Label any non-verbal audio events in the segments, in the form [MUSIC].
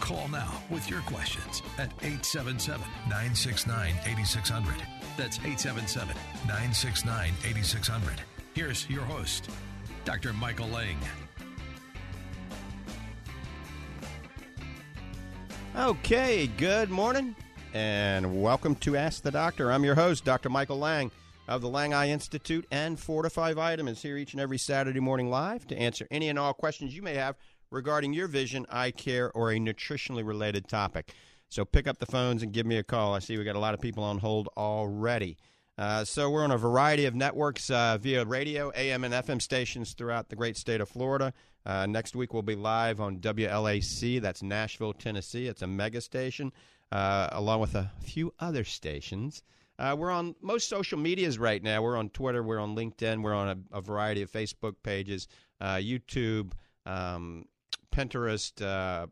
Call now with your questions at 877 969 8600. That's 877 969 8600. Here's your host, Dr. Michael Lang. Okay, good morning and welcome to Ask the Doctor. I'm your host, Dr. Michael Lang of the Lang Eye Institute and FortifEYE Vitamins here each and every Saturday morning live to answer any and all questions you may have regarding your vision, eye care, or a nutritionally related topic. So pick up the phones and give me a call. I see we got a lot of people on hold already. Uh, so we're on a variety of networks uh, via radio, AM, and FM stations throughout the great state of Florida. Uh, next week we'll be live on WLAC. That's Nashville, Tennessee. It's a mega station, uh, along with a few other stations. Uh, we're on most social medias right now. We're on Twitter. We're on LinkedIn. We're on a, a variety of Facebook pages, uh, YouTube, um, Pinterest,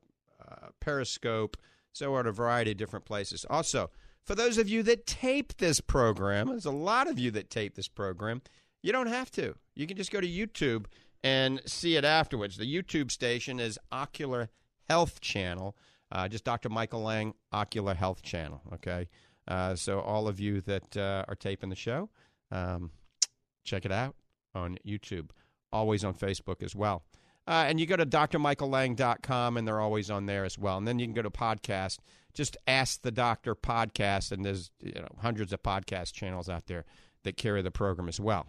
Periscope. So we're at a variety of different places. Also, for those of you that tape this program, there's a lot of you that tape this program. You don't have to. You can just go to YouTube and see it afterwards. The YouTube station is Ocular Health Channel. Uh, just Dr. Michael Lang, Ocular Health Channel. Okay. Uh, so all of you that uh, are taping the show, um, check it out on YouTube. Always on Facebook as well. Uh, and you go to drmichaellang.com, and they're always on there as well. And then you can go to podcast. Just ask the doctor podcast, and there's you know hundreds of podcast channels out there that carry the program as well.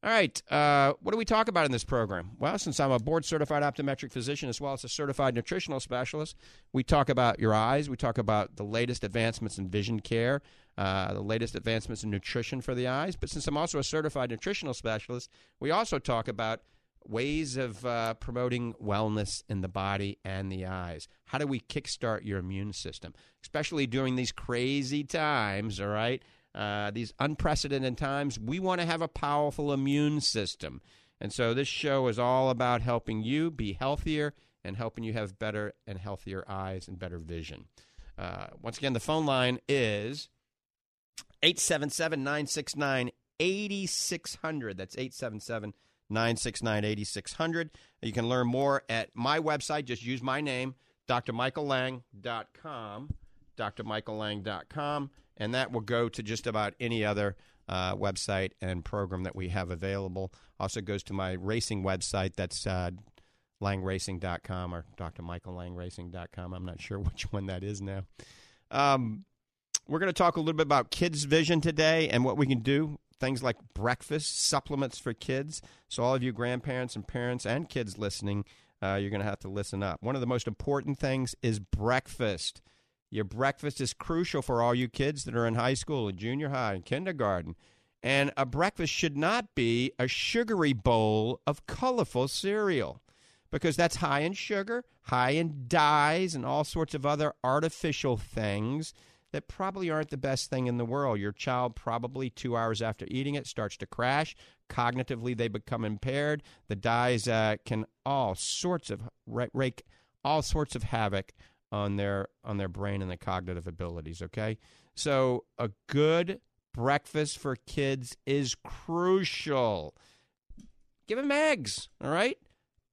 All right, uh, what do we talk about in this program? Well, since I'm a board certified optometric physician as well as a certified nutritional specialist, we talk about your eyes. We talk about the latest advancements in vision care, uh, the latest advancements in nutrition for the eyes. But since I'm also a certified nutritional specialist, we also talk about ways of uh, promoting wellness in the body and the eyes. How do we kickstart your immune system, especially during these crazy times? All right, uh, these unprecedented times. We want to have a powerful immune system, and so this show is all about helping you be healthier and helping you have better and healthier eyes and better vision. Uh, once again, the phone line is 877 969 8600. That's 877 969 8600. You can learn more at my website. Just use my name, drmichaellang.com, drmichaellang.com, and that will go to just about any other uh, website and program that we have available. Also goes to my racing website. That's uh, langracing.com or drmichaellangracing.com. I'm not sure [LAUGHS] which one that is now. Um, we're going to talk a little bit about kids' vision today and what we can do things like breakfast supplements for kids. So, all of you grandparents and parents and kids listening, uh, you're going to have to listen up. One of the most important things is breakfast. Your breakfast is crucial for all you kids that are in high school, and junior high, and kindergarten. And a breakfast should not be a sugary bowl of colorful cereal because that's high in sugar, high in dyes, and all sorts of other artificial things that probably aren't the best thing in the world. Your child probably two hours after eating it starts to crash. Cognitively, they become impaired. The dyes uh, can all sorts of rake all sorts of havoc on their on their brain and their cognitive abilities. Okay, so a good breakfast for kids is crucial. Give them eggs. All right.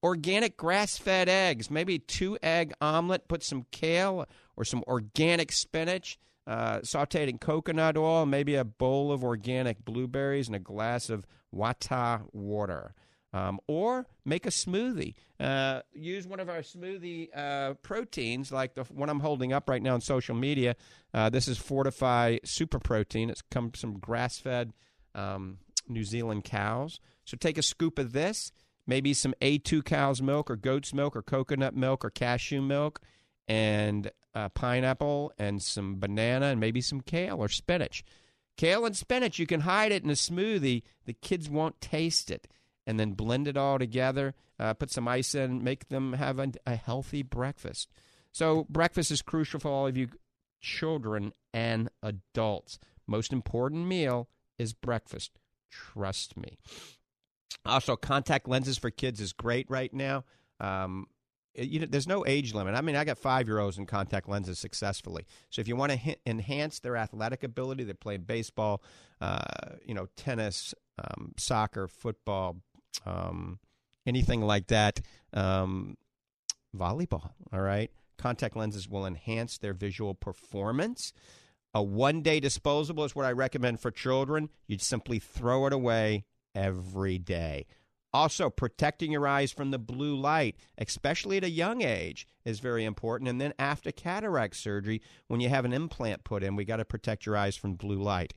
Organic grass fed eggs, maybe two egg omelet, put some kale or some organic spinach, uh, sauteed in coconut oil, maybe a bowl of organic blueberries, and a glass of wata water. Um, or make a smoothie. Uh, use one of our smoothie uh, proteins, like the one I'm holding up right now on social media. Uh, this is FortifEYE Super Protein. It's come from grass fed um, New Zealand cows. So take a scoop of this, maybe some A2 cow's milk or goat's milk or coconut milk or cashew milk, and uh, pineapple and some banana and maybe some kale or spinach. Kale and spinach, you can hide it in a smoothie. The kids won't taste it. And then blend it all together, uh, put some ice in, make them have a, a healthy breakfast. So, breakfast is crucial for all of you children and adults. Most important meal is breakfast. Trust me. Also, contact lenses for kids is great right now. Um, you know, there's no age limit. I mean, I got five year olds in contact lenses successfully. So if you want to enhance their athletic ability, they're playing baseball, uh, you know, tennis, um, soccer, football, um, anything like that, um, volleyball. All right, contact lenses will enhance their visual performance. A one day disposable is what I recommend for children. You'd simply throw it away every day. Also, protecting your eyes from the blue light, especially at a young age, is very important. And then after cataract surgery, when you have an implant put in, we got to protect your eyes from blue light.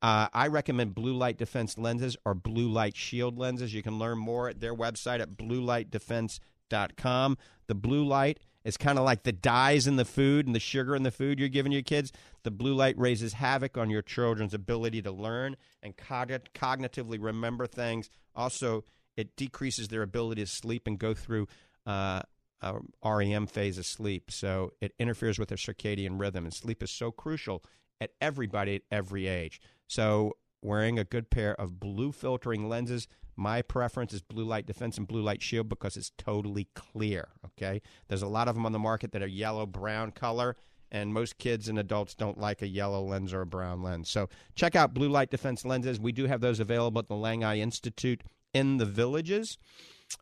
Uh, I recommend blue light defense lenses or blue light shield lenses. You can learn more at their website at bluelightdefense.com. The blue light is kind of like the dyes in the food and the sugar in the food you're giving your kids. The blue light raises havoc on your children's ability to learn and cognitively remember things. Also, it decreases their ability to sleep and go through uh, a REM phase of sleep. So it interferes with their circadian rhythm, and sleep is so crucial at everybody at every age. So wearing a good pair of blue filtering lenses. My preference is blue light defense and blue light shield because it's totally clear. Okay, there's a lot of them on the market that are yellow brown color, and most kids and adults don't like a yellow lens or a brown lens. So check out blue light defense lenses. We do have those available at the Lang Eye Institute in the villages.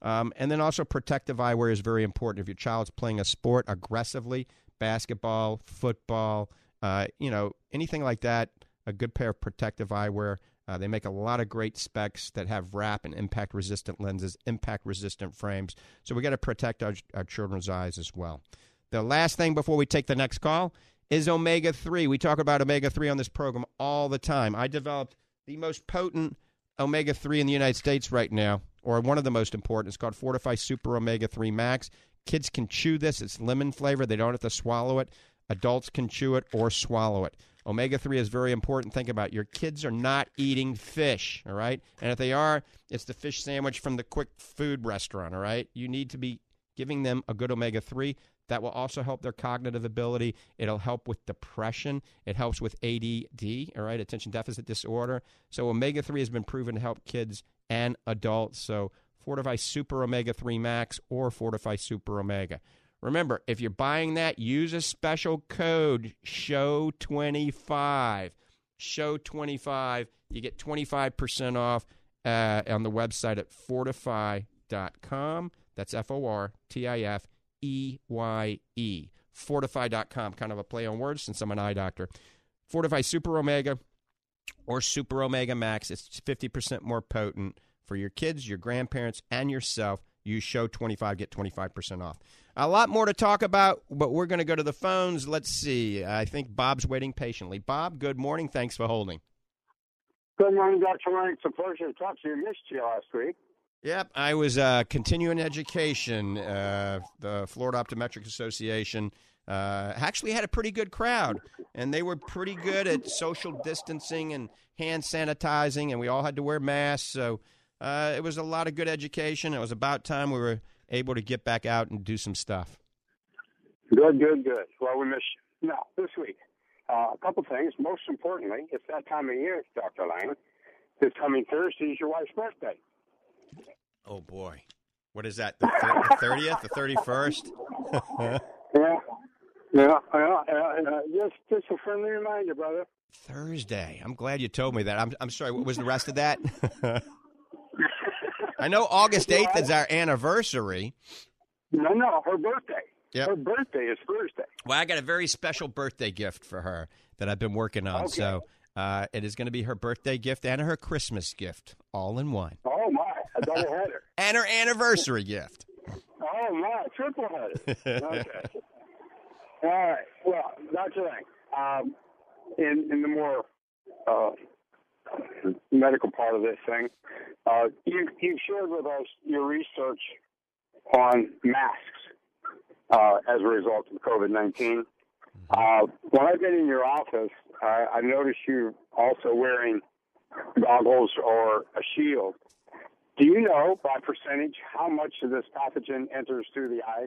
Um, and then also protective eyewear is very important. If your child's playing a sport aggressively, basketball, football, uh, you know, anything like that, a good pair of protective eyewear. Uh, they make a lot of great specs that have wrap and impact resistant lenses, impact resistant frames. So we got to protect our, our children's eyes as well. The last thing before we take the next call is omega 3. We talk about omega 3 on this program all the time. I developed the most potent omega 3 in the United States right now, or one of the most important. It's called FortifEYE Super Omega 3 Max. Kids can chew this. It's lemon flavor. They don't have to swallow it. Adults can chew it or swallow it. Omega 3 is very important. Think about it. your kids are not eating fish, all right? And if they are, it's the fish sandwich from the quick food restaurant, all right? You need to be giving them a good omega 3. That will also help their cognitive ability. It'll help with depression. It helps with ADD, all right, attention deficit disorder. So omega 3 has been proven to help kids and adults. So FortifEYE Super Omega 3 Max or FortifEYE Super Omega. Remember, if you're buying that, use a special code SHOW25. SHOW25. You get 25% off uh, on the website at fortifeye.com. That's F O R T I F E Y E. FortifEYE.com. Kind of a play on words since I'm an eye doctor. FortifEYE Super Omega or Super Omega Max. It's 50% more potent for your kids, your grandparents, and yourself. Use Show 25, get 25% off. A lot more to talk about, but we're going to go to the phones. Let's see. I think Bob's waiting patiently. Bob, good morning. Thanks for holding. Good morning, Dr. Lang. It's a pleasure to talk to you. Missed you last week. Yep, I was uh, continuing education. Uh, the Florida Optometric Association uh, actually had a pretty good crowd, and they were pretty good at social distancing and hand sanitizing, and we all had to wear masks. So uh, it was a lot of good education. It was about time we were able to get back out and do some stuff. Good, good, good. Well, we miss you. Now, this week, uh, a couple things. Most importantly, it's that time of year, Dr. Lang. This coming Thursday is your wife's birthday. Oh, boy. What is that? The, the [LAUGHS] 30th? The 31st? [LAUGHS] yeah. Yeah, yeah, yeah, just, just a friendly reminder, brother. Thursday. I'm glad you told me that. I'm, I'm sorry. What was the rest of that? [LAUGHS] I know August 8th is our anniversary. No, no, her birthday. Yep. Her birthday is Thursday. Well, I got a very special birthday gift for her that I've been working on. Okay. So uh, it is going to be her birthday gift and her Christmas gift all in one. Oh, my. A double header. [LAUGHS] and her anniversary gift. Oh my, triple header. [LAUGHS] Okay. All right. Well, Dr. Lang, um, in in the more uh, medical part of this thing, uh, you you shared with us your research on masks uh, as a result of COVID 19. Uh, when I've been in your office, I, I noticed you also wearing goggles or a shield. Do you know by percentage how much of this pathogen enters through the eye?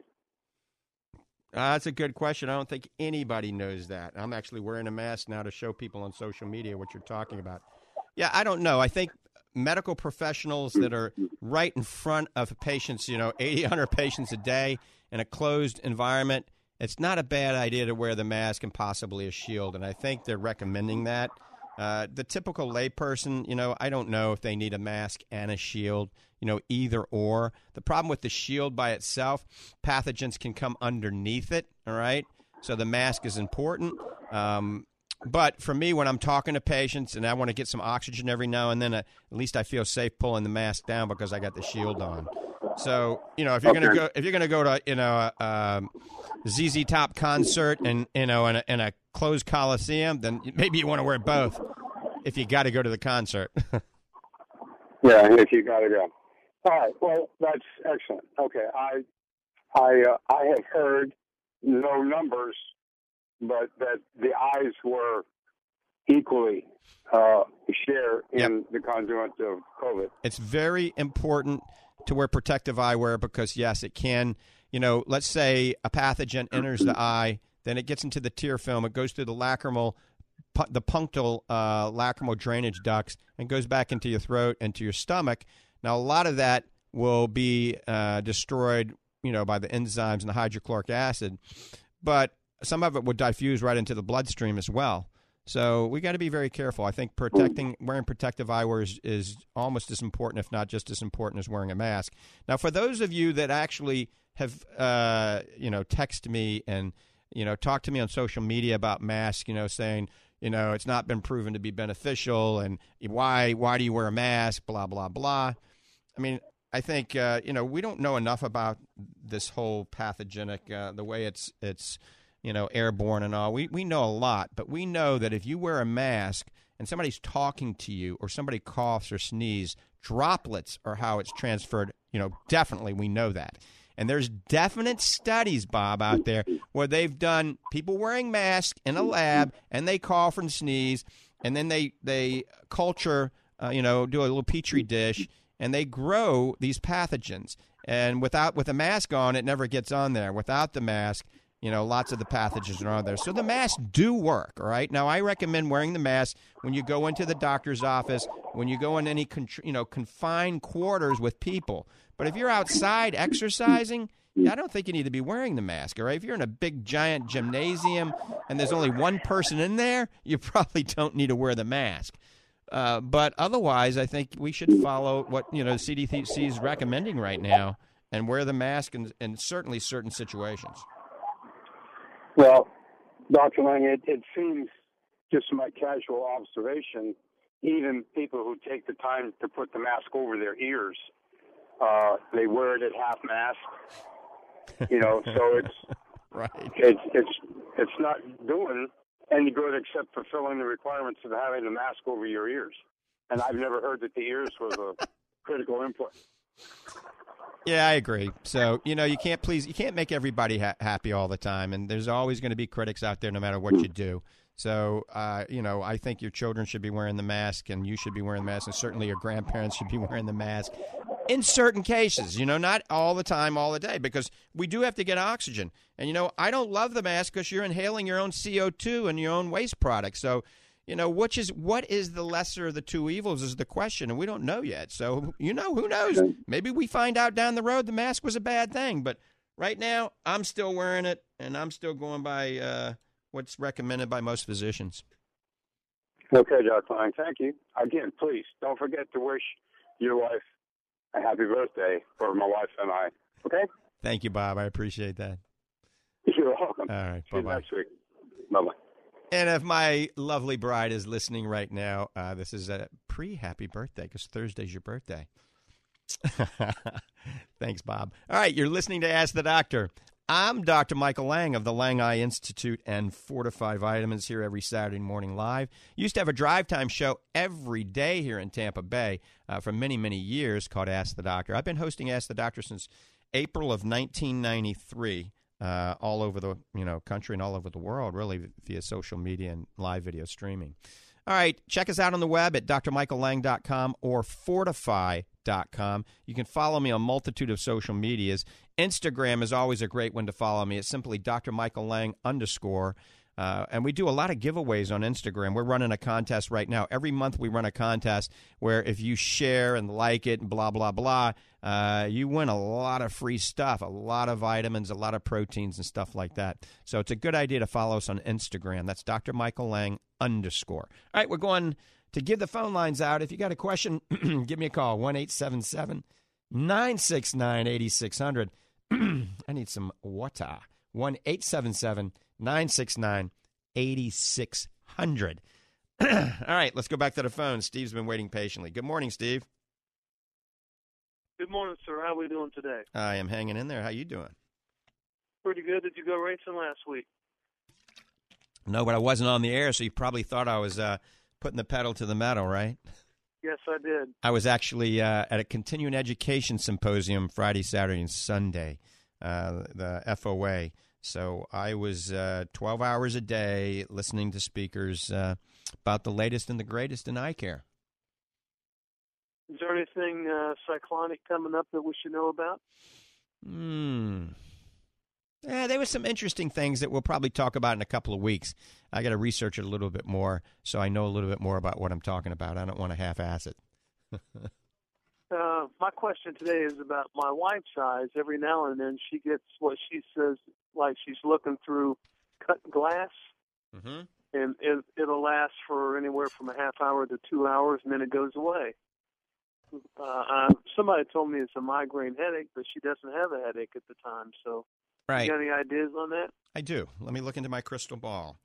Uh, that's a good question. I don't think anybody knows that. I'm actually wearing a mask now to show people on social media what you're talking about. Yeah, I don't know. I think medical professionals that are right in front of patients, you know, 80, 100 patients a day in a closed environment, it's not a bad idea to wear the mask and possibly a shield. And I think they're recommending that. Uh, the typical layperson, you know, I don't know if they need a mask and a shield, you know, either or. The problem with the shield by itself, pathogens can come underneath it, all right? So the mask is important. Um, but for me, when I'm talking to patients and I want to get some oxygen every now and then, uh, at least I feel safe pulling the mask down because I got the shield on. So you know, if you're gonna go, if you're gonna go to you know a um, ZZ Top concert and you know in a, in a closed coliseum, then maybe you want to wear both. If you got to go to the concert. [LAUGHS] yeah, if you got to go. All right. Well, that's excellent. Okay, I I uh, I have heard no numbers, but that the eyes were equally uh, share in yep. the conduit of COVID. It's very important to wear protective eyewear because yes, it can. You know, let's say a pathogen [CLEARS THROAT] enters the eye, then it gets into the tear film, it goes through the lacrimal, the punctal uh, lacrimal drainage ducts, and goes back into your throat and to your stomach. Now, a lot of that will be uh, destroyed, you know, by the enzymes and the hydrochloric acid, but some of it would diffuse right into the bloodstream as well. So we got to be very careful. I think protecting wearing protective eyewear is, is almost as important, if not just as important, as wearing a mask. Now, for those of you that actually have uh, you know text me and you know talk to me on social media about masks, you know, saying you know it's not been proven to be beneficial and why why do you wear a mask? Blah blah blah. I mean, I think uh, you know we don't know enough about this whole pathogenic uh, the way it's it's you know, airborne and all. We we know a lot, but we know that if you wear a mask and somebody's talking to you or somebody coughs or sneezes, droplets are how it's transferred. You know, definitely we know that. And there's definite studies, Bob, out there where they've done people wearing masks in a lab and they cough and sneeze, and then they they culture, uh, you know, do a little petri dish, and they grow these pathogens. And without with a mask on, it never gets on there. Without the mask, you know, lots of the pathogens are on there. So the masks do work, all right? Now, I recommend wearing the mask when you go into the doctor's office, when you go in any, con- you know, confined quarters with people. But if you're outside exercising, I don't think you need to be wearing the mask, all right? If you're in a big, giant gymnasium and there's only one person in there, you [LAUGHS] probably don't need to wear the mask. Uh, but otherwise, I think we should follow what, you know, CDC is recommending right now and wear the mask in, in certainly certain situations. Well, Dr. Lang, it, it seems just my casual observation, even people who take the time to put the mask over their ears, uh, they wear it at half mast. You know, [LAUGHS] so it's right. It's it's it's not doing any good except fulfilling the requirements of having the mask over your ears. And I've never heard that the ears was a critical input. Yeah, I agree. So you know, you can't please, you can't make everybody ha- happy all the time, and there's always going to be critics out there, no matter what you do. So, uh, you know, I think your children should be wearing the mask, and you should be wearing the mask, and certainly your grandparents should be [LAUGHS] wearing the mask. In certain cases, you know, not all the time, all the day, because we do have to get oxygen. And you know, I don't love the mask because you're inhaling your own CO two and your own waste products. So you know, which is what is the lesser of the two evils is the question, and we don't know yet. So, you know, who knows? Maybe we find out down the road the mask was a bad thing. But right now, I'm still wearing it, and I'm still going by uh, what's recommended by most physicians. Okay, Dr. Lang, thank you. Again, please don't forget to wish your wife a happy birthday for my wife and I. Okay? Thank you, Bob. I appreciate that. You're welcome. All right. Bye bye. Next week. Bye bye. And if my lovely bride is listening right now, uh, this is a pre happy birthday because Thursday's your birthday. [LAUGHS] Thanks, Bob. All right, you're listening to Ask the Doctor. I'm Dr. Michael Lang of the Lang Eye Institute and FortifEYE Vitamins here every Saturday morning live. Used to have a drive time show every day here in Tampa Bay uh, for many, many years called Ask the Doctor. I've been hosting Ask the Doctor since April of 1993. Uh, all over the you know country and all over the world, really via social media and live video streaming. All right, check us out on the web at drmichaellang.com or fortifeye.com. You can follow me on multitude of social medias. Instagram is always a great one to follow me. It's simply Dr. Michael Lang underscore. Uh, and we do a lot of giveaways on Instagram. We're running a contest right now. Every month we run a contest where if you share and like it and blah, blah, blah, uh, you win a lot of free stuff, a lot of vitamins, a lot of proteins and stuff like that. So it's a good idea to follow us on Instagram. That's Dr. Michael Lang underscore. All right, we're going to give the phone lines out. If you got a question, [CLEARS THROAT] give me a call 1 877 969 8600. [CLEARS THROAT] I need some water. 1 877 969 8600. [CLEARS THROAT] All right, let's go back to the phone. Steve's been waiting patiently. Good morning, Steve. Good morning, sir. How are we doing today? I am hanging in there. How you doing? Pretty good. Did you go racing last week? No, but I wasn't on the air, so you probably thought I was uh, putting the pedal to the metal, right? Yes, I did. I was actually uh, at a continuing education symposium Friday, Saturday, and Sunday, uh, the FOA. So I was uh, 12 hours a day listening to speakers uh, about the latest and the greatest in eye care. Is there anything uh, cyclonic coming up that we should know about? Hmm. Yeah, there were some interesting things that we'll probably talk about in a couple of weeks. I got to research it a little bit more so I know a little bit more about what I'm talking about. I don't want to half-ass it. [LAUGHS] uh, my question today is about my wife's eyes. Every now and then, she gets what she says like she's looking through cut glass, mm-hmm. and it, it'll last for anywhere from a half hour to two hours, and then it goes away. Uh, uh, somebody told me it's a migraine headache, but she doesn't have a headache at the time. So, right. you got any ideas on that? I do. Let me look into my crystal ball.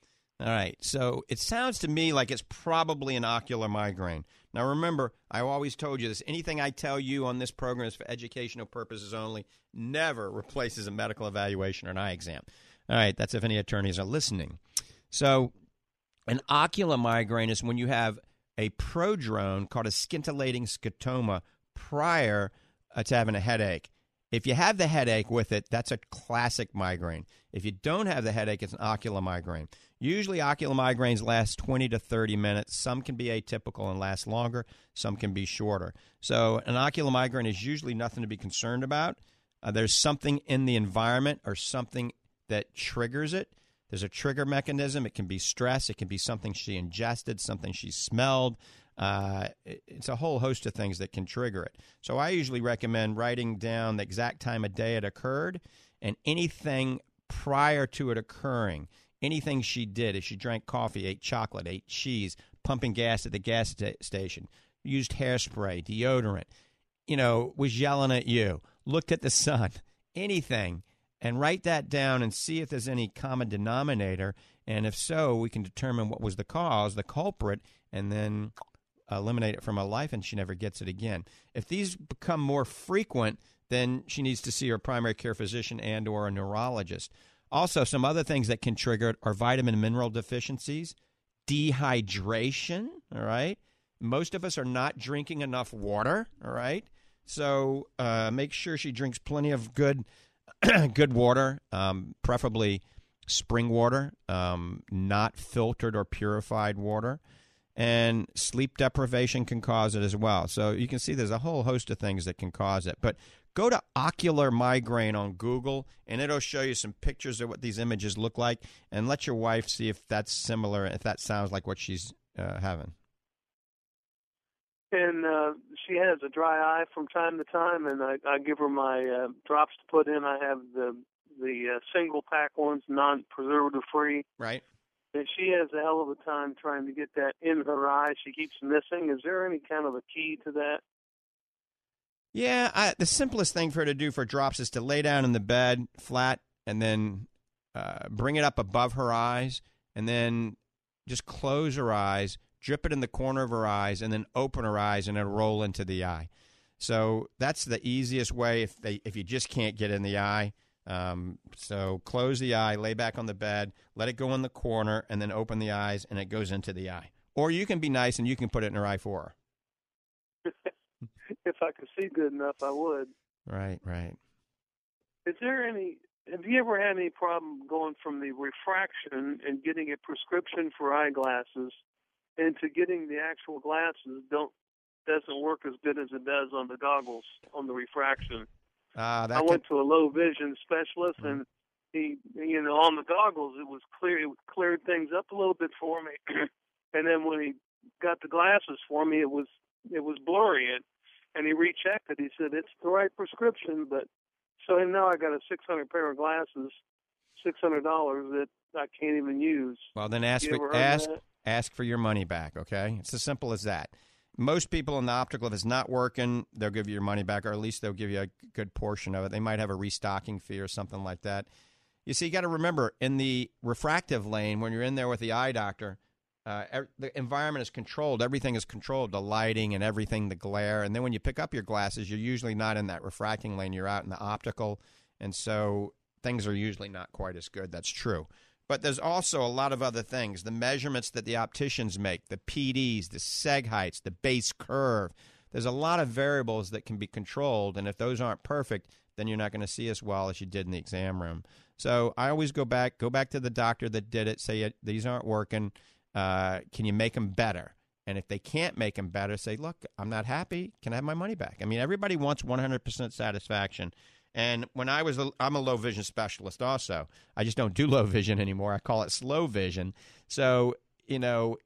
All right. So it sounds to me like it's probably an ocular migraine. Now, remember, I always told you this anything I tell you on this program is for educational purposes only, never replaces a medical evaluation or an eye exam. All right. That's if any attorneys are listening. So, an ocular migraine is when you have a prodrome called a scintillating scotoma prior uh, to having a headache. If you have the headache with it, that's a classic migraine. If you don't have the headache, it's an ocular migraine. Usually, ocular migraines last 20 to 30 minutes. Some can be atypical and last longer, some can be shorter. So, an ocular migraine is usually nothing to be concerned about. Uh, there's something in the environment or something that triggers it. There's a trigger mechanism. It can be stress. It can be something she ingested, something she smelled. Uh, it's a whole host of things that can trigger it. So I usually recommend writing down the exact time of day it occurred and anything prior to it occurring. Anything she did, if she drank coffee, ate chocolate, ate cheese, pumping gas at the gas sta- station, used hairspray, deodorant, you know, was yelling at you, looked at the sun, [LAUGHS] anything and write that down and see if there's any common denominator. And if so, we can determine what was the cause, the culprit, and then eliminate it from her life and she never gets it again. If these become more frequent, then she needs to see her primary care physician and or a neurologist. Also, some other things that can trigger it are vitamin and mineral deficiencies, dehydration, all right? Most of us are not drinking enough water, all right? So uh, make sure she drinks plenty of good [CLEARS THROAT] good water, um, preferably spring water, um, not filtered or purified water. And sleep deprivation can cause it as well. So you can see there's a whole host of things that can cause it. But go to ocular migraine on Google and it'll show you some pictures of what these images look like and let your wife see if that's similar, if that sounds like what she's uh, having and uh, she has a dry eye from time to time, and I, I give her my uh, drops to put in. I have the the uh, single pack ones, non preservative free. Right. And she has a hell of a time trying to get that in her eye. She keeps missing. Is there any kind of a key to that? Yeah, I, the simplest thing for her to do for drops is to lay down in the bed flat and then uh, bring it up above her eyes and then just close her eyes, drip it in the corner of her eyes, and then open her eyes, and it'll roll into the eye. So that's the easiest way if they if you just can't get in the eye. Um, so close the eye, lay back on the bed, let it go in the corner, and then open the eyes, and it goes into the eye. Or you can be nice and you can put it in her eye for her. [LAUGHS] if I could see good enough, I would. Right, right. Is there any? Have you ever had any problem going from the refraction and getting a prescription for eyeglasses into getting the actual glasses? Don't doesn't work as good as it does on the goggles on the refraction. Uh, I went to a low vision specialist, mm-hmm. and he, you know, on the goggles, it was clear, it cleared things up a little bit for me. [CLEARS THROAT] and then when he got the glasses for me, it was it was blurry. And and he rechecked it. He said it's the right prescription, but so now I got a 600 pair of glasses, six hundred dollars that I can't even use. Well, then ask for ask ask for your money back. Okay, it's as simple as that most people in the optical, if it's not working, they'll give you your money back, or at least they'll give you a good portion of it. They might have a restocking fee or something like that. You see, you got to remember in the refractive lane, when you're in there with the eye doctor, uh, er, the environment is controlled. Everything is controlled, the lighting and everything, the glare. And then when you pick up your glasses, you're usually not in that refracting lane. You're out in the optical. And so things are usually not quite as good. That's true. But there's also a lot of other things the measurements that the opticians make, the PDs, the seg heights, the base curve. There's a lot of variables that can be controlled. And if those aren't perfect, then you're not going to see as well as you did in the exam room. So I always go back, go back to the doctor that did it, say these aren't working. Uh, can you make them better? And if they can't make them better, say, look, I'm not happy. Can I have my money back? I mean, everybody wants 100% satisfaction. And when I was, a, I'm a low vision specialist also. I just don't do [LAUGHS] low vision anymore. I call it slow vision. So, you know,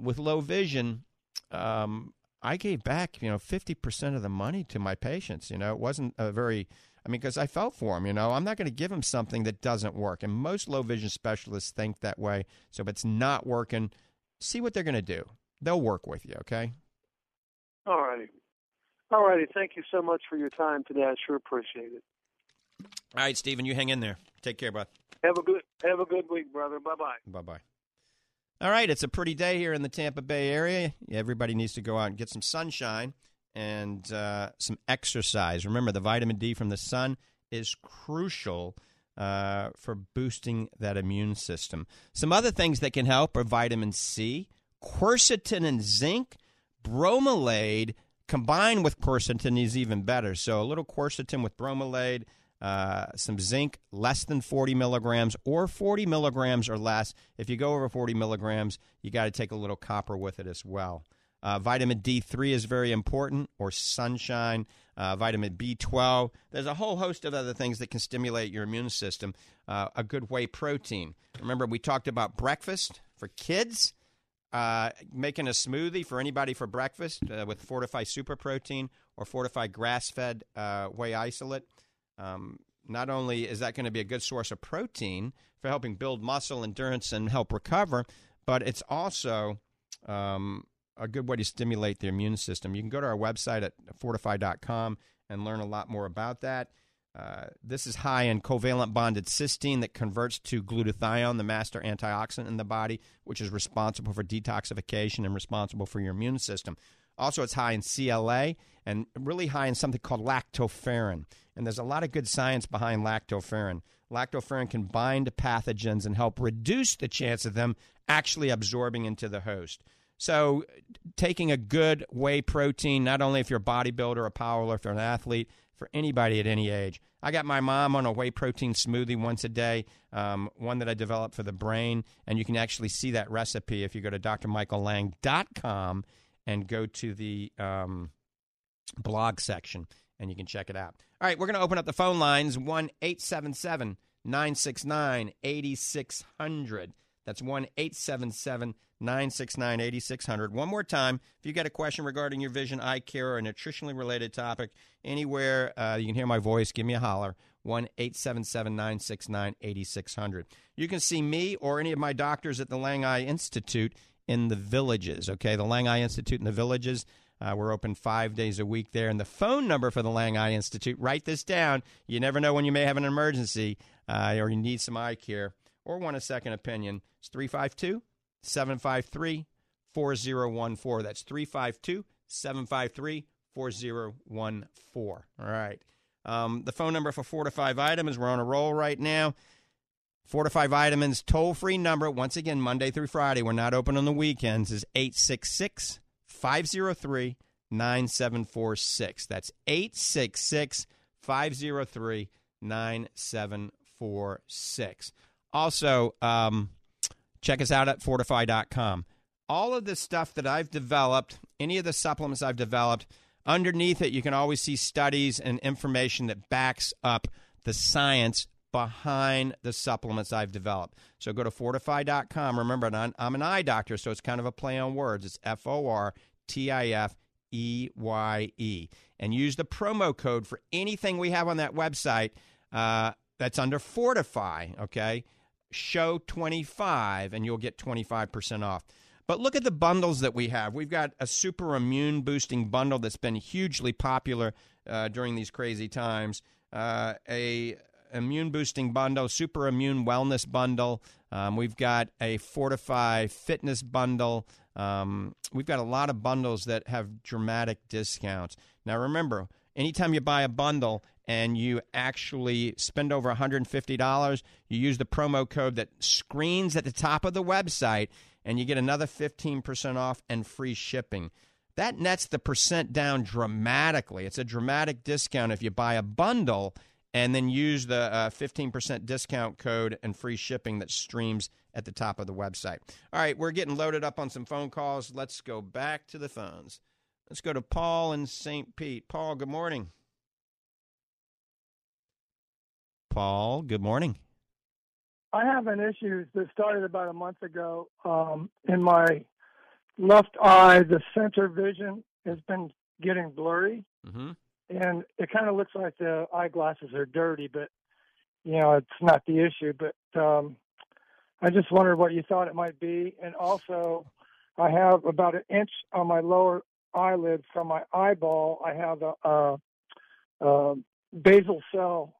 with low vision, um, I gave back, you know, 50% of the money to my patients. You know, it wasn't a very, I mean, because I felt for them, you know, I'm not going to give them something that doesn't work. And most low vision specialists think that way. So if it's not working, see what they're going to do. They'll work with you, okay? All righty. All righty. Thank you so much for your time today. I sure appreciate it. All right, Stephen, you hang in there. Take care, bud. Have a good have a good week, brother. Bye bye. Bye bye. All right, it's a pretty day here in the Tampa Bay area. Everybody needs to go out and get some sunshine and uh, some exercise. Remember, the vitamin D from the sun is crucial uh, for boosting that immune system. Some other things that can help are vitamin C, quercetin, and zinc, bromelain, Combined with quercetin is even better. So a little quercetin with bromelain, uh, some zinc, less than 40 milligrams, or 40 milligrams or less. If you go over 40 milligrams, you got to take a little copper with it as well. Uh, vitamin D3 is very important, or sunshine. Uh, vitamin B12. There's a whole host of other things that can stimulate your immune system. Uh, a good whey protein. Remember, we talked about breakfast for kids. Uh, making a smoothie for anybody for breakfast uh, with FortifEYE Super Protein or FortifEYE Grass Fed uh, Whey Isolate. Um, not only is that going to be a good source of protein for helping build muscle endurance and help recover, but it's also um, a good way to stimulate the immune system. You can go to our website at fortifeye.com and learn a lot more about that. Uh, this is high in covalent bonded cysteine that converts to glutathione, the master antioxidant in the body, which is responsible for detoxification and responsible for your immune system. Also, it's high in CLA and really high in something called lactoferrin. And there's a lot of good science behind lactoferrin. Lactoferrin can bind to pathogens and help reduce the chance of them actually absorbing into the host. So, taking a good whey protein, not only if you're a bodybuilder, a power lifter, an athlete, for anybody at any age. I got my mom on a whey protein smoothie once a day, um, one that I developed for the brain. And you can actually see that recipe if you go to drmichaellang.com and go to the um, blog section and you can check it out. All right, we're going to open up the phone lines 1 877 969 8600. That's 1 877 969 8600. One more time, if you got a question regarding your vision, eye care, or a nutritionally related topic, anywhere uh, you can hear my voice, give me a holler. 1 877 969 8600. You can see me or any of my doctors at the Lang Eye Institute in the villages. Okay, the Lang Eye Institute in the villages. Uh, we're open five days a week there. And the phone number for the Lang Eye Institute, write this down. You never know when you may have an emergency uh, or you need some eye care or want a second opinion. It's 352 753 4014. That's 352 753 4014. All right. Um, the phone number for FortifEYE Vitamins, we're on a roll right now. FortifEYE Vitamins toll free number, once again, Monday through Friday, we're not open on the weekends, is 866 503 9746. That's 866 503 9746. Also, um, check us out at fortifeye.com. All of the stuff that I've developed, any of the supplements I've developed, underneath it, you can always see studies and information that backs up the science behind the supplements I've developed. So go to fortifeye.com. Remember, I'm an eye doctor, so it's kind of a play on words. It's F O R T I F E Y E. And use the promo code for anything we have on that website uh, that's under FortifEYE, okay? Show 25, and you'll get 25% off. But look at the bundles that we have. We've got a super immune boosting bundle that's been hugely popular uh, during these crazy times. Uh, a immune boosting bundle, super immune wellness bundle. Um, we've got a FortifEYE fitness bundle. Um, we've got a lot of bundles that have dramatic discounts. Now, remember, anytime you buy a bundle and you actually spend over $150, you use the promo code that screens at the top of the website, and you get another 15% off and free shipping. That nets the percent down dramatically. It's a dramatic discount if you buy a bundle and then use the uh, 15% discount code and free shipping that streams at the top of the website. All right, we're getting loaded up on some phone calls. Let's go back to the phones. Let's go to Paul in St. Pete. Paul, good morning. Paul, good morning. I have an issue that started about a month ago. Um, in my left eye, the center vision has been getting blurry. Mm-hmm and it kind of looks like the eyeglasses are dirty, but you know it's not the issue. But um, I just wondered what you thought it might be, and also I have about an inch on my lower eyelid from my eyeball. I have a, a, a basal cell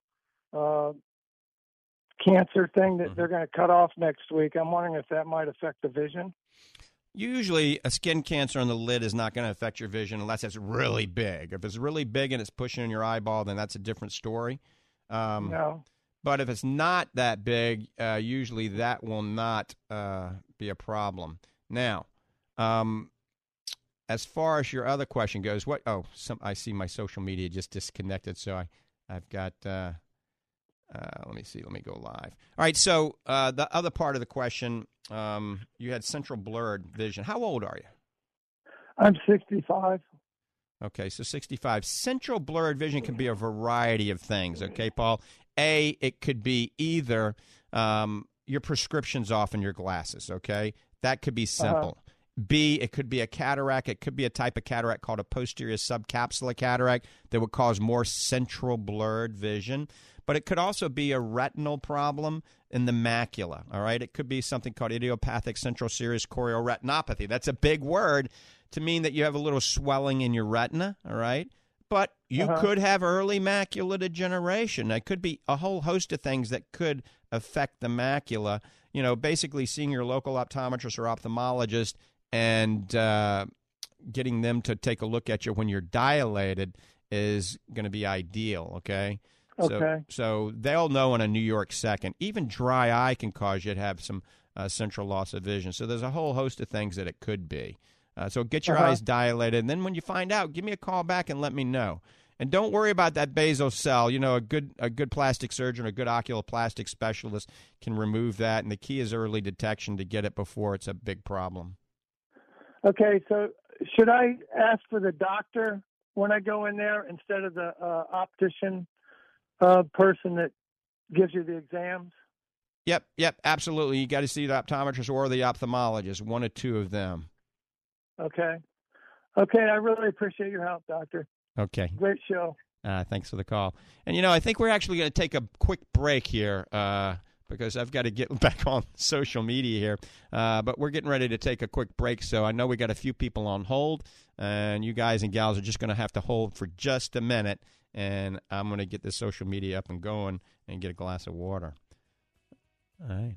uh, cancer thing that mm-hmm. they're going to cut off next week. I'm wondering if that might affect the vision. Usually, a skin cancer on the lid is not going to affect your vision unless it's really big. If it's really big and it's pushing in your eyeball, then that's a different story. Um, no. But if it's not that big, uh, usually that will not uh, be a problem. Now, um, as far as your other question goes, what? Oh, some, I see my social media just disconnected, so I, I've got. Uh, uh, let me see. Let me go live. All right. So uh, the other part of the question, um, you had central blurred vision. How old are you? I'm 65. Okay, so 65. Central blurred vision can be a variety of things. Okay, Paul. A, it could be either um, your prescription's off in your glasses. Okay, that could be uh-huh. simple. Uh-huh. B, it could be a cataract. It could be a type of cataract called a posterior subcapsular cataract that would cause more central blurred vision but it could also be a retinal problem in the macula. All right, it could be something called idiopathic central serous chorioretinopathy. That's a big word to mean that you have a little swelling in your retina. All right, but you uh-huh. could have early macular degeneration. It could be a whole host of things that could affect the macula. You know, basically seeing your local optometrist or ophthalmologist and uh, getting them to take a look at you when you're dilated is going to be ideal. Okay. Okay. So, so they'll know in a New York second. Even dry eye can cause you to have some uh, central loss of vision. So there's a whole host of things that it could be. Uh, so get your uh-huh. eyes dilated, and then when you find out, give me a call back and let me know. And don't worry about that basal cell. You know, a good a good plastic surgeon, a good oculoplastic specialist can remove that. And the key is early detection to get it before it's a big problem. Okay, so should I ask for the doctor when I go in there instead of the uh, optician? uh, person that gives you the exams? Yep, yep, absolutely. You got to see the optometrist or the ophthalmologist, one or two of them. Okay. Okay, I really appreciate your help, doctor. Okay. Great show. Uh, thanks for the call. And you know, I think we're actually going to take a quick break here uh, because I've got to get [LAUGHS] back on social media here. Uh, but we're getting ready to take a quick break, so I know we got a few people on hold, and you guys and gals are just going to have to hold for just a minute and I'm going to get this social media up and going and get a glass of water. All right.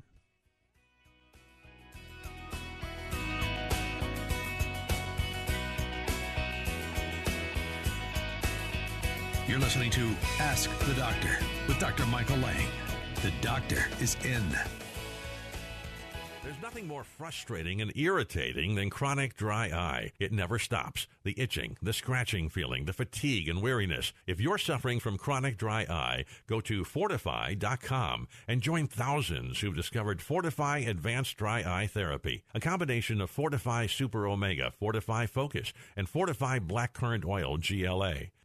You're listening to Ask the Doctor with Dr. Michael Lang. The doctor is in. There's nothing more frustrating and irritating than chronic dry eye. It never stops. The itching, the scratching feeling, the fatigue and weariness. If you're suffering from chronic dry eye, go to fortifeye.com and join thousands who've discovered FortifEYE Advanced Dry Eye Therapy, a combination of FortifEYE Super Omega, FortifEYE Focus, and FortifEYE Blackcurrant Oil GLA.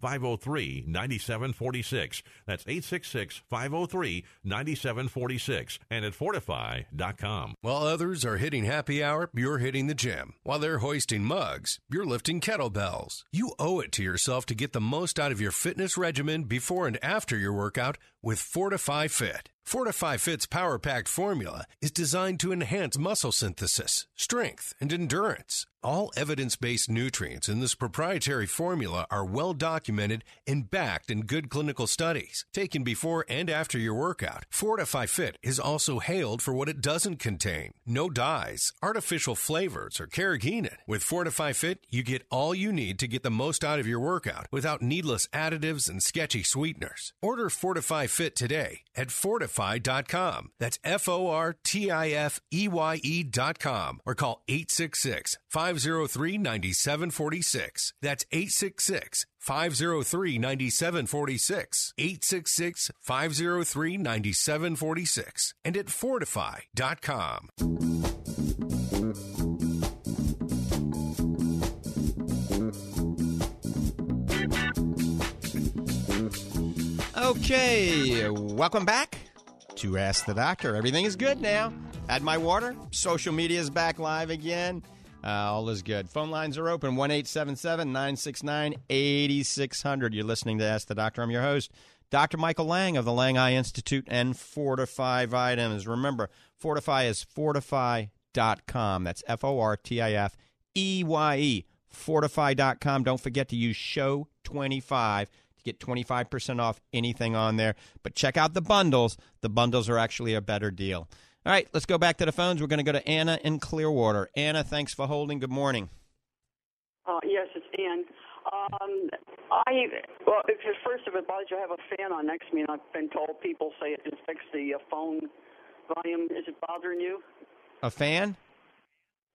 503 9746. That's 866 503 9746 and at fortifeye.com. While others are hitting happy hour, you're hitting the gym. While they're hoisting mugs, you're lifting kettlebells. You owe it to yourself to get the most out of your fitness regimen before and after your workout with FortifEYE Fit. FortifEYE Fit's power packed formula is designed to enhance muscle synthesis, strength, and endurance. All evidence based nutrients in this proprietary formula are well documented and backed in good clinical studies, taken before and after your workout. FortifEYE Fit is also hailed for what it doesn't contain no dyes, artificial flavors, or carrageenan. With FortifEYE Fit, you get all you need to get the most out of your workout without needless additives and sketchy sweeteners. Order FortifEYE Fit today at fortifeye.com. That's F O R T I F E Y E.com or call 866 503 9746. That's 866 503 9746. 866 503 9746. And at fortifeye.com. Okay, welcome back to Ask the Doctor. Everything is good now. Add my water. Social media is back live again. Uh, all is good. Phone lines are open 1 969 8600. You're listening to Ask the Doctor. I'm your host, Dr. Michael Lang of the Lang Eye Institute and FortifEYE Vitamins. Remember, FortifEYE is fortifeye.com. That's F O R T I F E Y E. FortifEYE.com. Don't forget to use show 25 to get 25% off anything on there. But check out the bundles. The bundles are actually a better deal. All right, let's go back to the phones. We're going to go to Anna in Clearwater. Anna, thanks for holding. Good morning. Uh, yes, it's Ann. Um, I well, first of you, I have a fan on next to me, and I've been told people say it just affects the uh, phone volume. Is it bothering you? A fan?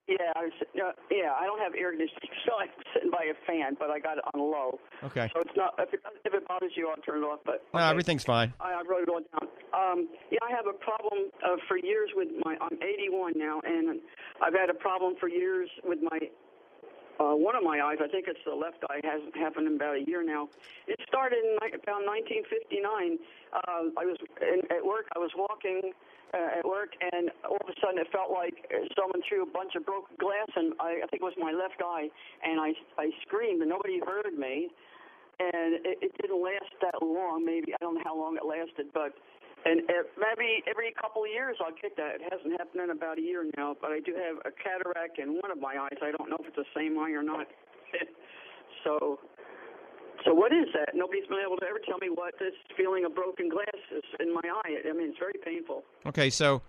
Yeah, I was, uh, yeah. I don't have air conditioning, [LAUGHS] so I'm sitting by a fan, but I got it on low. Okay. So it's not. If it, if it bothers you, I'll turn it off. But No, everything's fine. I, I wrote it all down. Um, yeah, I have a problem uh, for years with my. I'm 81 now, and I've had a problem for years with my. Uh, one of my eyes, I think it's the left eye, hasn't happened in about a year now. It started in about 1959. Uh, I was in, at work. I was walking uh, at work, and all of a sudden it felt like someone threw a bunch of broken glass, and I, I think it was my left eye, and I I screamed, and nobody heard me, and it, it didn't last that long. Maybe I don't know how long it lasted, but and uh, maybe every couple of years I'll get that. It hasn't happened in about a year now, but I do have a cataract in one of my eyes. I don't know if it's the same eye or not. [LAUGHS] so so what is that? Nobody's been able to ever tell me what this feeling of broken glass is in my eye. I mean, it's very painful. Okay, so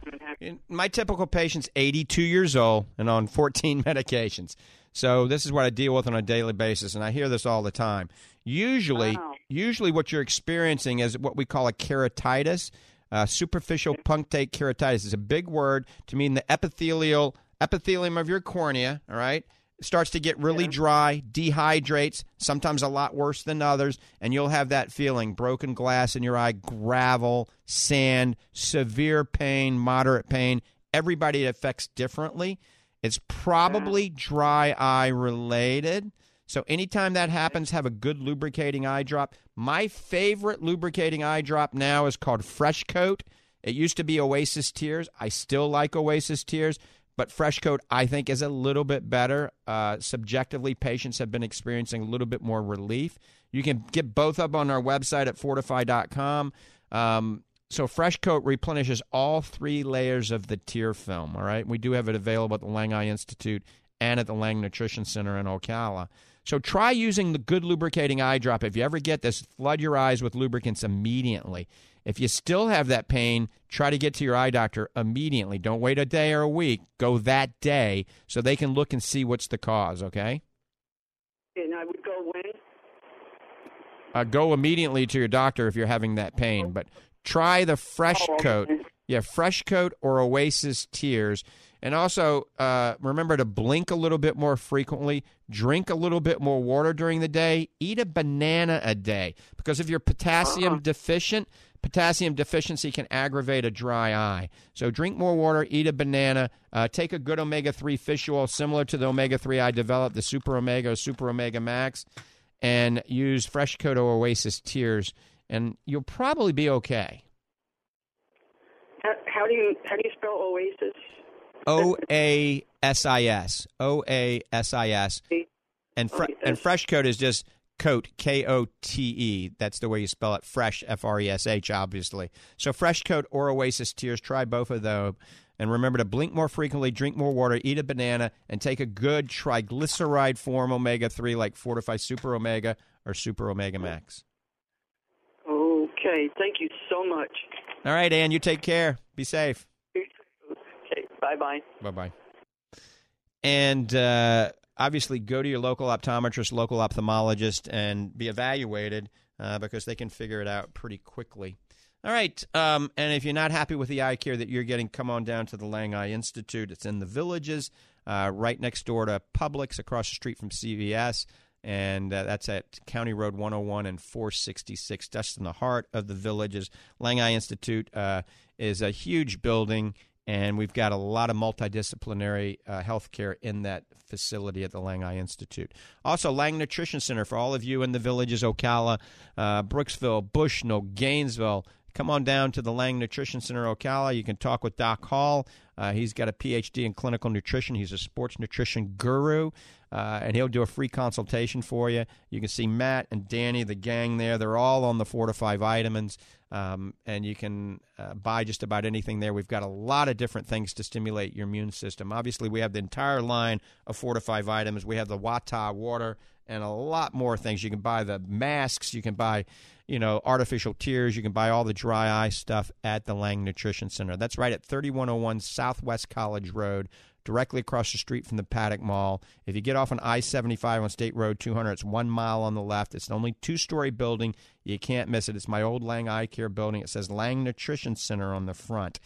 my typical patient's 82 years old and on 14 [LAUGHS] medications. So this is what I deal with on a daily basis, and I hear this all the time. Usually, Wow. usually what you're experiencing is what we call a keratitis. Uh, superficial punctate keratitis is a big word to mean the epithelial epithelium of your cornea. All right, starts to get really dry, dehydrates, sometimes a lot worse than others, and you'll have that feeling broken glass in your eye, gravel, sand, severe pain, moderate pain. Everybody it affects differently. It's probably dry eye related. So anytime that happens, have a good lubricating eye drop. My favorite lubricating eye drop now is called FreshKote. It used to be Oasis Tears. I still like Oasis Tears, but FreshKote I think is a little bit better. Uh, subjectively, patients have been experiencing a little bit more relief. You can get both up on our website at fortifeye.com. Um, so FreshKote replenishes all three layers of the tear film. All right, we do have it available at the Lang Eye Institute and at the Lang Nutrition Center in Ocala. So try using the good lubricating eye drop. If you ever get this, flood your eyes with lubricants immediately. If you still have that pain, try to get to your eye doctor immediately. Don't wait a day or a week. Go that day so they can look and see what's the cause, okay? And I would go when? Uh, go immediately to your doctor if you're having that pain. But try the Fresh Oh, okay. Coat. Yeah, FreshKote or Oasis Tears. And also uh, remember to blink a little bit more frequently, drink a little bit more water during the day, eat a banana a day. Because if you're potassium deficient, potassium deficiency can aggravate a dry eye. So drink more water, eat a banana, uh, take a good omega 3 fish oil similar to the omega 3 I developed, the Super Omega Super Omega Max, and use FreshKote Oasis Tears, and you'll probably be okay. How, how do you how do you spell Oasis? O A S I S. O A S I S. [LAUGHS] And fre- and fresh coat is just coat K O T E. That's the way you spell it. Fresh F R E S H obviously. So fresh coat or Oasis Tears. Try both of those. And remember to blink more frequently, drink more water, eat a banana, and take a good triglyceride form omega three like FortifEYE Super Omega or Super Omega Max. Okay, thank you so much. All right, Ann, you take care. Be safe. Okay, bye bye. Bye bye. And uh, obviously, go to your local optometrist, local ophthalmologist, and be evaluated uh, because they can figure it out pretty quickly. All right. Um, and if you're not happy with the eye care that you're getting, come on down to the Lang Eye Institute. It's in the villages, uh, right next door to Publix, across the street from CVS. And uh, that's at County Road 101 and 466, just in the heart of the villages. Lang Eye Institute uh, is a huge building, and we've got a lot of multidisciplinary uh, health care in that facility at the Lang Eye Institute. Also, Lang Nutrition Center for all of you in the villages Ocala, uh, Brooksville, Bushnell, Gainesville. Come on down to the Lang Nutrition Center Ocala. You can talk with Doc Hall. Uh, he's got a PhD in clinical nutrition. He's a sports nutrition guru, uh, and he'll do a free consultation for you. You can see Matt and Danny, the gang there. They're all on the FortifEYE vitamins, um, and you can uh, buy just about anything there. We've got a lot of different things to stimulate your immune system. Obviously, we have the entire line of FortifEYE vitamins. We have the Wata water and a lot more things. You can buy the masks. You can buy, you know, artificial tears. You can buy all the dry eye stuff at the Lang Nutrition Center. That's right at 3101 Southwest College Road, directly across the street from the Paddock Mall. If you get off on I 75 on State Road 200, it's one mile on the left. It's an only two story building. You can't miss it. It's my old Lang Eye Care building. It says Lang Nutrition Center on the front.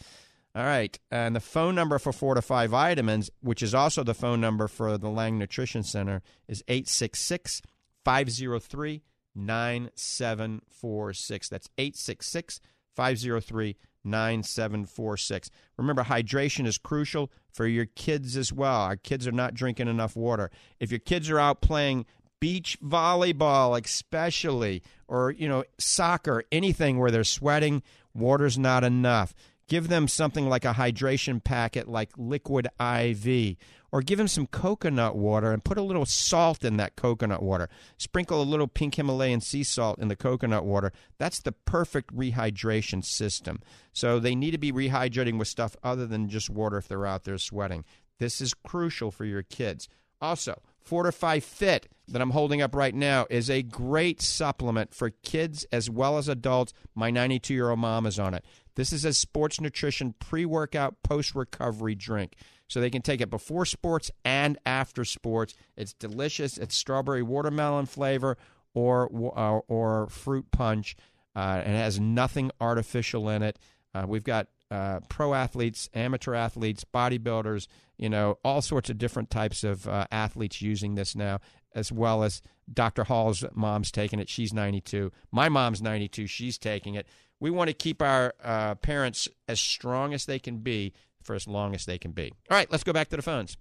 All right. And the phone number for FortifEYE Vitamins, which is also the phone number for the Lang Nutrition Center, is 866 503 9746. That's 866 503 9746. Remember, hydration is crucial for your kids as well. Our kids are not drinking enough water. If your kids are out playing beach volleyball, especially, or, you know, soccer, anything where they're sweating, water's not enough. Give them something like a hydration packet like Liquid IV, or give them some coconut water and put a little salt in that coconut water. Sprinkle a little pink Himalayan sea salt in the coconut water. That's the perfect rehydration system. So they need to be rehydrating with stuff other than just water if they're out there sweating. This is crucial for your kids. Also, FortifEYE Fit that I'm holding up right now is a great supplement for kids as well as adults. My 92 year old mom is on it. This is a sports nutrition pre workout, post recovery drink. So they can take it before sports and after sports. It's delicious. It's strawberry watermelon flavor or or, or fruit punch. Uh, and it has nothing artificial in it. Uh, we've got uh, pro athletes, amateur athletes, bodybuilders, you know, all sorts of different types of uh, athletes using this now, as well as Dr. Hall's mom's taking it. She's 92. My mom's 92. She's taking it. We want to keep our uh, parents as strong as they can be for as long as they can be. All right, let's go back to the phones.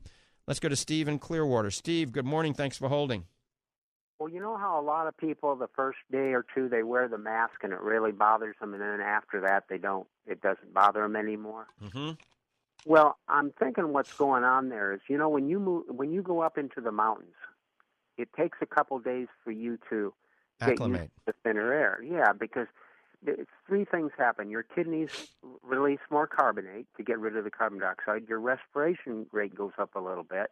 Let's go to Steve in Clearwater. Steve, good morning. Thanks for holding. Well, you know how a lot of people the first day or two they wear the mask and it really bothers them, and then after that they don't. It doesn't bother them anymore. Mm-hmm. Well, I'm thinking what's going on there is, you know, when you move, when you go up into the mountains, it takes a couple days for you to acclimate. used to thinner air. Yeah, because three things happen. Your kidneys release more carbonate to get rid of the carbon dioxide. Your respiration rate goes up a little bit,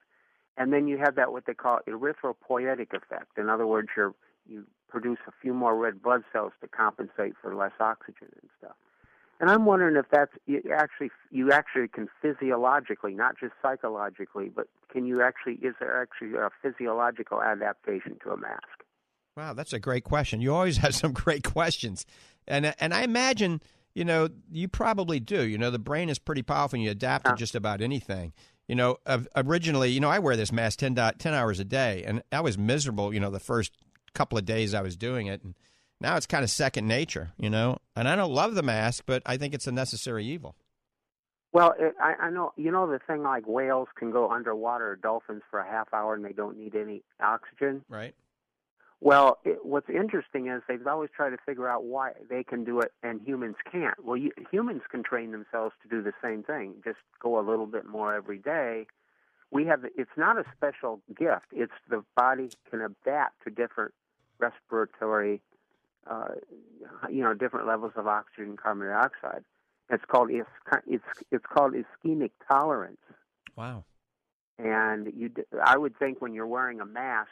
and then you have that what they call erythropoietic effect. In other words, you're, you produce a few more red blood cells to compensate for less oxygen and I'm wondering if that's you actually you actually can physiologically, not just psychologically, but can you actually is there actually a physiological adaptation to a mask? Wow, that's a great question. You always [LAUGHS] have some great questions, and and I imagine you know you probably do. You know, the brain is pretty powerful, and you adapt to just about anything. You know, originally, you know, I wear this mask 10, 10 hours a day, and I was miserable. You know, the first couple of days I was doing it, and now it's kind of second nature, you know. And I don't love the mask, but I think it's a necessary evil. Well, it, I, I know you know the thing like whales can go underwater, dolphins for a half hour, and they don't need any oxygen. Right. Well, it, what's interesting is they've always tried to figure out why they can do it and humans can't. Well, you, humans can train themselves to do the same thing, just go a little bit more every day. We have it's not a special gift; it's the body can adapt to different respiratory uh, you know, different levels of oxygen and carbon dioxide. It's called it's it's it's called ischemic tolerance. Wow. And you, I would think when you're wearing a mask,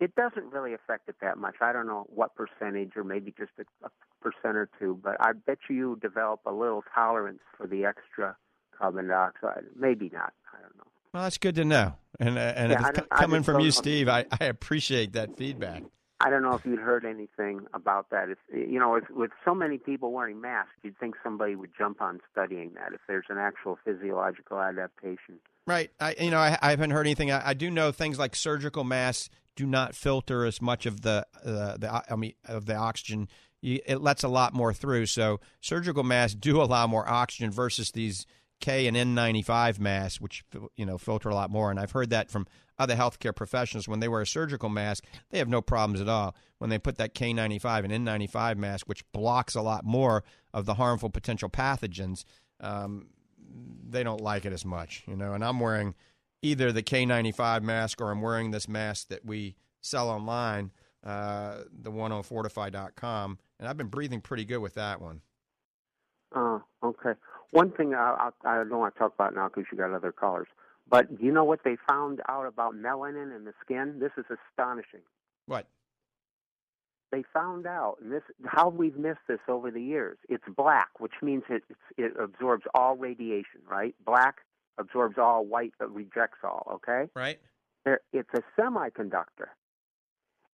it doesn't really affect it that much. I don't know what percentage, or maybe just a, a percent or two, but I bet you develop a little tolerance for the extra carbon dioxide. Maybe not. I don't know. Well, that's good to know. And uh, and Yeah, if it's don't- co- I coming from you. Steve, I, I appreciate that feedback. I don't know if you'd heard anything about that. If you know, with, with so many people wearing masks, you'd think somebody would jump on studying that. If there's an actual physiological adaptation. Right. I you know I, I haven't heard anything. I, I do know things like surgical masks do not filter as much of the uh, the I mean of the oxygen. You, it lets a lot more through. So surgical masks do [LAUGHS] allow more oxygen versus these K and N95 masks, which you know filter a lot more. And I've heard that from other healthcare professionals when they wear a surgical mask, they have no problems at all. When they put that K95 and N95 mask, which blocks a lot more of the harmful potential pathogens, um, they don't like it as much, you know. And I'm wearing either the K95 mask or I'm wearing this mask that we sell online, uh, the one on fortifeye.com, and I've been breathing pretty good with that one. Oh, okay. One thing I, I, I don't want to talk about now because you got other callers. But do you know what they found out about melanin in the skin? This is astonishing. What? They found out, and this how we've missed this over the years. It's black, which means it it's, it absorbs all radiation. Right? Black absorbs all, white rejects all. Okay. Right. There, it's a semiconductor,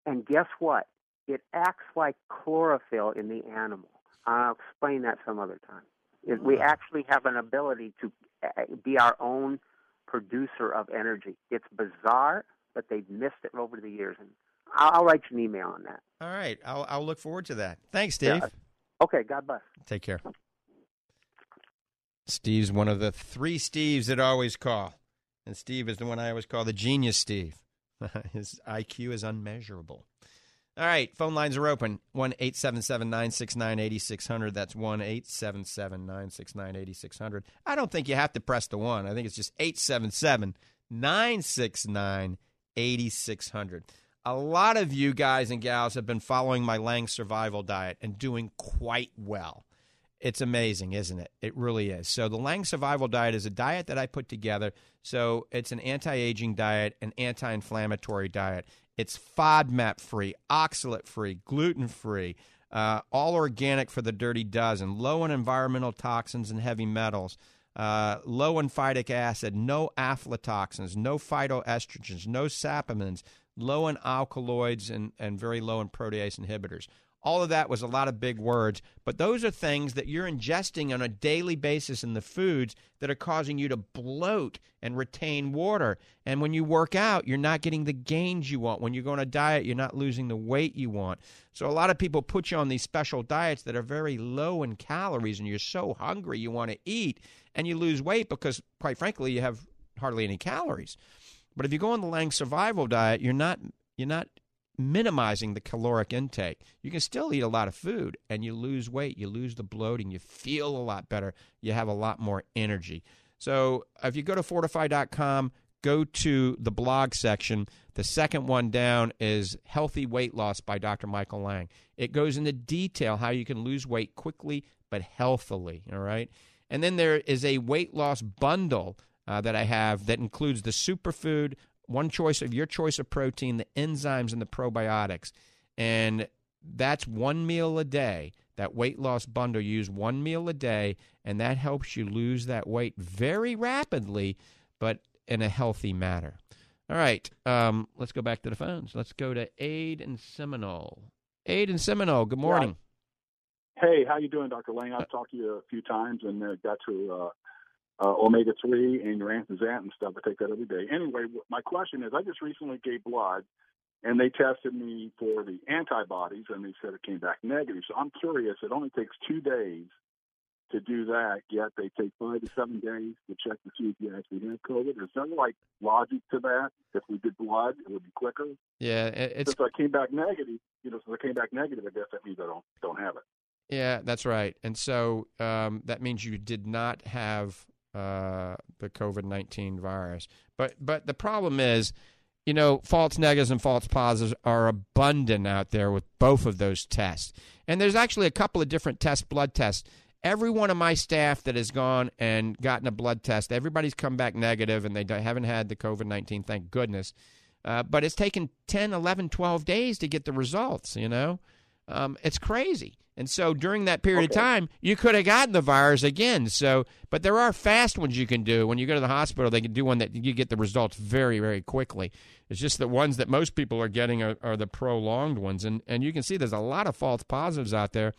and guess what? It acts like chlorophyll in the animal. I'll explain that some other time. We actually have an ability to uh, be our own producer of energy. It's bizarre, but they've missed it over the years, and I'll, I'll write you an email on that. All right. I'll, I'll look forward to that. Thanks, Steve. Yeah. Okay, God bless. Take care. Steve's one of the three Steves that I always call. And Steve is the one I always call the genius Steve. [LAUGHS] His IQ is unmeasurable. All right, phone lines are open. 1 877 969 8600. That's 1 877 969 8600. I don't think you have to press the 1. I think it's just 877 969 8600. A lot of you guys and gals have been following my Lang survival diet and doing quite well. It's amazing, isn't it? It really is. So, the Lang Survival Diet is a diet that I put together. So, it's an anti aging diet, an anti inflammatory diet. It's FODMAP free, oxalate free, gluten free, uh, all organic for the dirty dozen, low in environmental toxins and heavy metals, uh, low in phytic acid, no aflatoxins, no phytoestrogens, no sapamines, low in alkaloids, and, and very low in protease inhibitors. All of that was a lot of big words, but those are things that you're ingesting on a daily basis in the foods that are causing you to bloat and retain water. And when you work out, you're not getting the gains you want. When you go on a diet, you're not losing the weight you want. So a lot of people put you on these special diets that are very low in calories, and you're so hungry you want to eat, and you lose weight because, quite frankly, you have hardly any calories. But if you go on the Lang survival diet, you're not you're not minimizing the caloric intake. You can still eat a lot of food and you lose weight, you lose the bloating, you feel a lot better, you have a lot more energy. So if you go to fortifeye.com, go to the blog section. The second one down is Healthy Weight Loss by Dr. Michael Lang. It goes into detail how you can lose weight quickly but healthily. All right. And then there is a weight loss bundle uh, that I have that includes the superfood, one choice of your choice of protein, the enzymes, and the probiotics. And that's one meal a day. That weight loss bundle, use one meal a day, and that helps you lose that weight very rapidly, but in a healthy manner. All right, um, let's go back to the phones. Let's go to Aid and Seminole. Aid and Seminole, good morning. Hey, how you doing, Dr. Lang? I've talked to you a few times and uh, got to uh, uh, omega three and your anthazant and stuff. I take that every day. Anyway, my question is, I just recently gave blood, and they tested me for the antibodies, and they said it came back negative. So I'm curious. It only takes two days to do that, yet they take five to seven days to check to see if you actually have COVID. Is there like logic to that? If we did blood, it would be quicker. Yeah, it's. Since I came back negative, you know, since I came back negative, I guess that means I don't don't have it. Yeah, that's right. And so um, that means you did not have uh, the COVID nineteen virus. But but the problem is, you know, false negatives and false positives are abundant out there with both of those tests. And there's actually a couple of different tests, blood tests. Every one of my staff that has gone and gotten a blood test, everybody's come back negative and they haven't had the COVID 19, thank goodness. Uh, but it's taken 10, 11, 12 days to get the results, you know? Um, it's crazy. And so during that period okay. of time, you could have gotten the virus again. So, but there are fast ones you can do. When you go to the hospital, they can do one that you get the results very, very quickly. It's just the ones that most people are getting are, are the prolonged ones. And and you can see there's a lot of false positives out there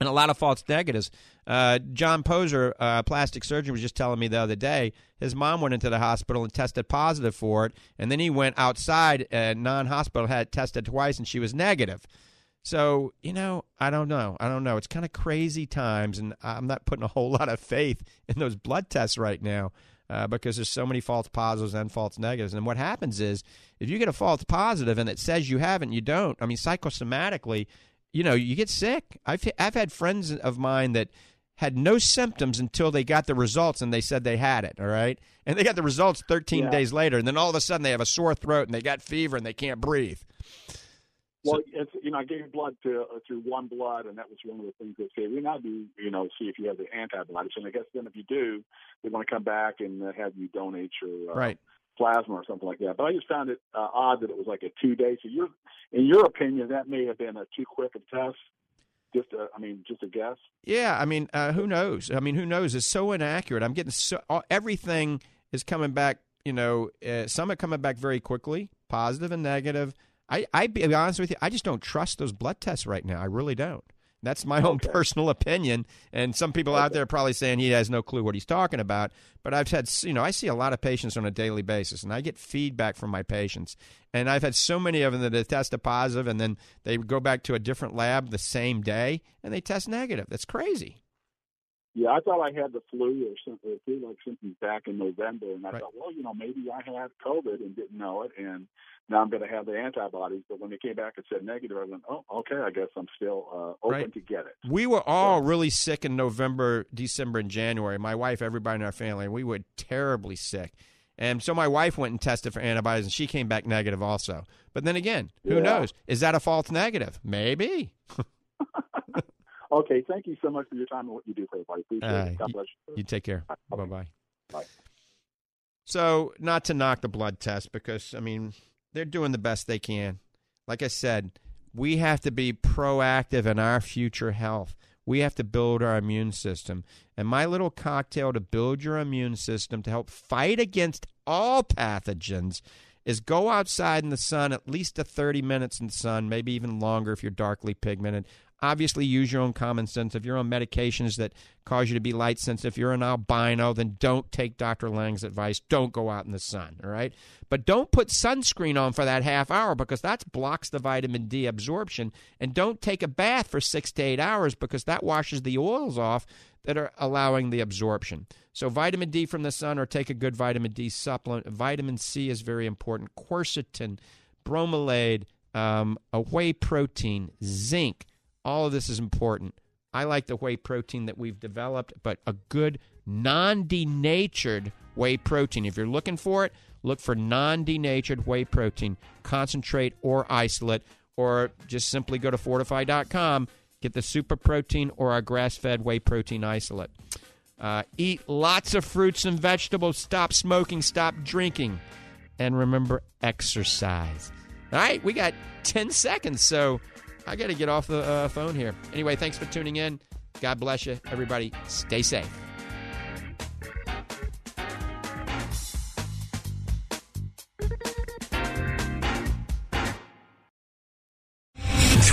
and a lot of false negatives. Uh, John Poser, uh, plastic surgeon, was just telling me the other day his mom went into the hospital and tested positive for it, and then he went outside, uh, non-hospital, had tested twice, and she was negative. So, you know, I don't know. I don't know. It's kind of crazy times, and I'm not putting a whole [LAUGHS] lot of faith in those blood tests right now uh, because there's so many false positives and false negatives. And what happens is if you get a false positive and it says you haven't, you don't. I mean, psychosomatically, you know, you get sick. I've, I've had friends of mine that had no symptoms until they got the results and they said they had it, all right? And they got the results 13 yeah. days later, and then all of a sudden they have a sore throat and they got fever and they can't breathe. Well, it's, you know, I gave blood to uh, through one blood, and that was one of the things they say we now do, you know, see if you have the antibodies. And I guess then if you do, they want to come back and uh, have you donate your uh, right. plasma or something like that. But I just found it uh, odd that it was like a two day. So, you're, in your opinion, that may have been a too quick a test. Just, a, I mean, just a guess. Yeah, I mean, uh, who knows? I mean, who knows? It's so inaccurate. I'm getting so everything is coming back. You know, uh, some are coming back very quickly, positive and negative I, I be honest with you, I just don't trust those blood tests right now. I really don't. That's my own okay. personal opinion, and some people okay. out there are probably saying he has no clue what he's talking about. But I've had, you know, I see a lot of patients on a daily basis, and I get feedback from my patients. And I've had so many of them that have tested positive, and then they go back to a different lab the same day, and they test negative. That's crazy. Yeah, I thought I had the flu or something, flu-like symptoms back in November, and I right. thought, well, you know, maybe I had COVID and didn't know it, and now I'm going to have the antibodies. But when they came back and said negative, I went, oh, okay, I guess I'm still uh, open right. to get it. We were all so, really sick in November, December, and January. My wife, everybody in our family, we were terribly sick. And so my wife went and tested for antibodies, and she came back negative also. But then again, who yeah. knows? Is that a false negative? Maybe. [LAUGHS] okay, thank you so much for your time and what you do for everybody. Appreciate uh, it. God bless you. You take care. Bye bye. Bye. So, not to knock the blood test because, I mean, they're doing the best they can. Like I said, we have to be proactive in our future health. We have to build our immune system. And my little cocktail to build your immune system to help fight against all pathogens is go outside in the sun at least a 30 minutes in the sun, maybe even longer if you're darkly pigmented. Obviously, use your own common sense. If you're on medications that cause you to be light sensitive, if you're an albino, then don't take Dr. Lang's advice. Don't go out in the sun, all right? But don't put sunscreen on for that half hour because that blocks the vitamin D absorption. And don't take a bath for six to eight hours because that washes the oils off that are allowing the absorption. So, vitamin D from the sun or take a good vitamin D supplement. Vitamin C is very important. Quercetin, bromelain, um, a whey protein, zinc all of this is important. I like the whey protein that we've developed, but a good non denatured whey protein. If you're looking for it, look for non denatured whey protein, concentrate or isolate, or just simply go to fortifeye.com, get the super protein or our grass fed whey protein isolate. Uh, eat lots of fruits and vegetables. Stop smoking. Stop drinking. And remember, exercise. All right, we got 10 seconds, so I got to get off the uh, phone here. Anyway, thanks for tuning in. God bless you. Everybody, stay safe.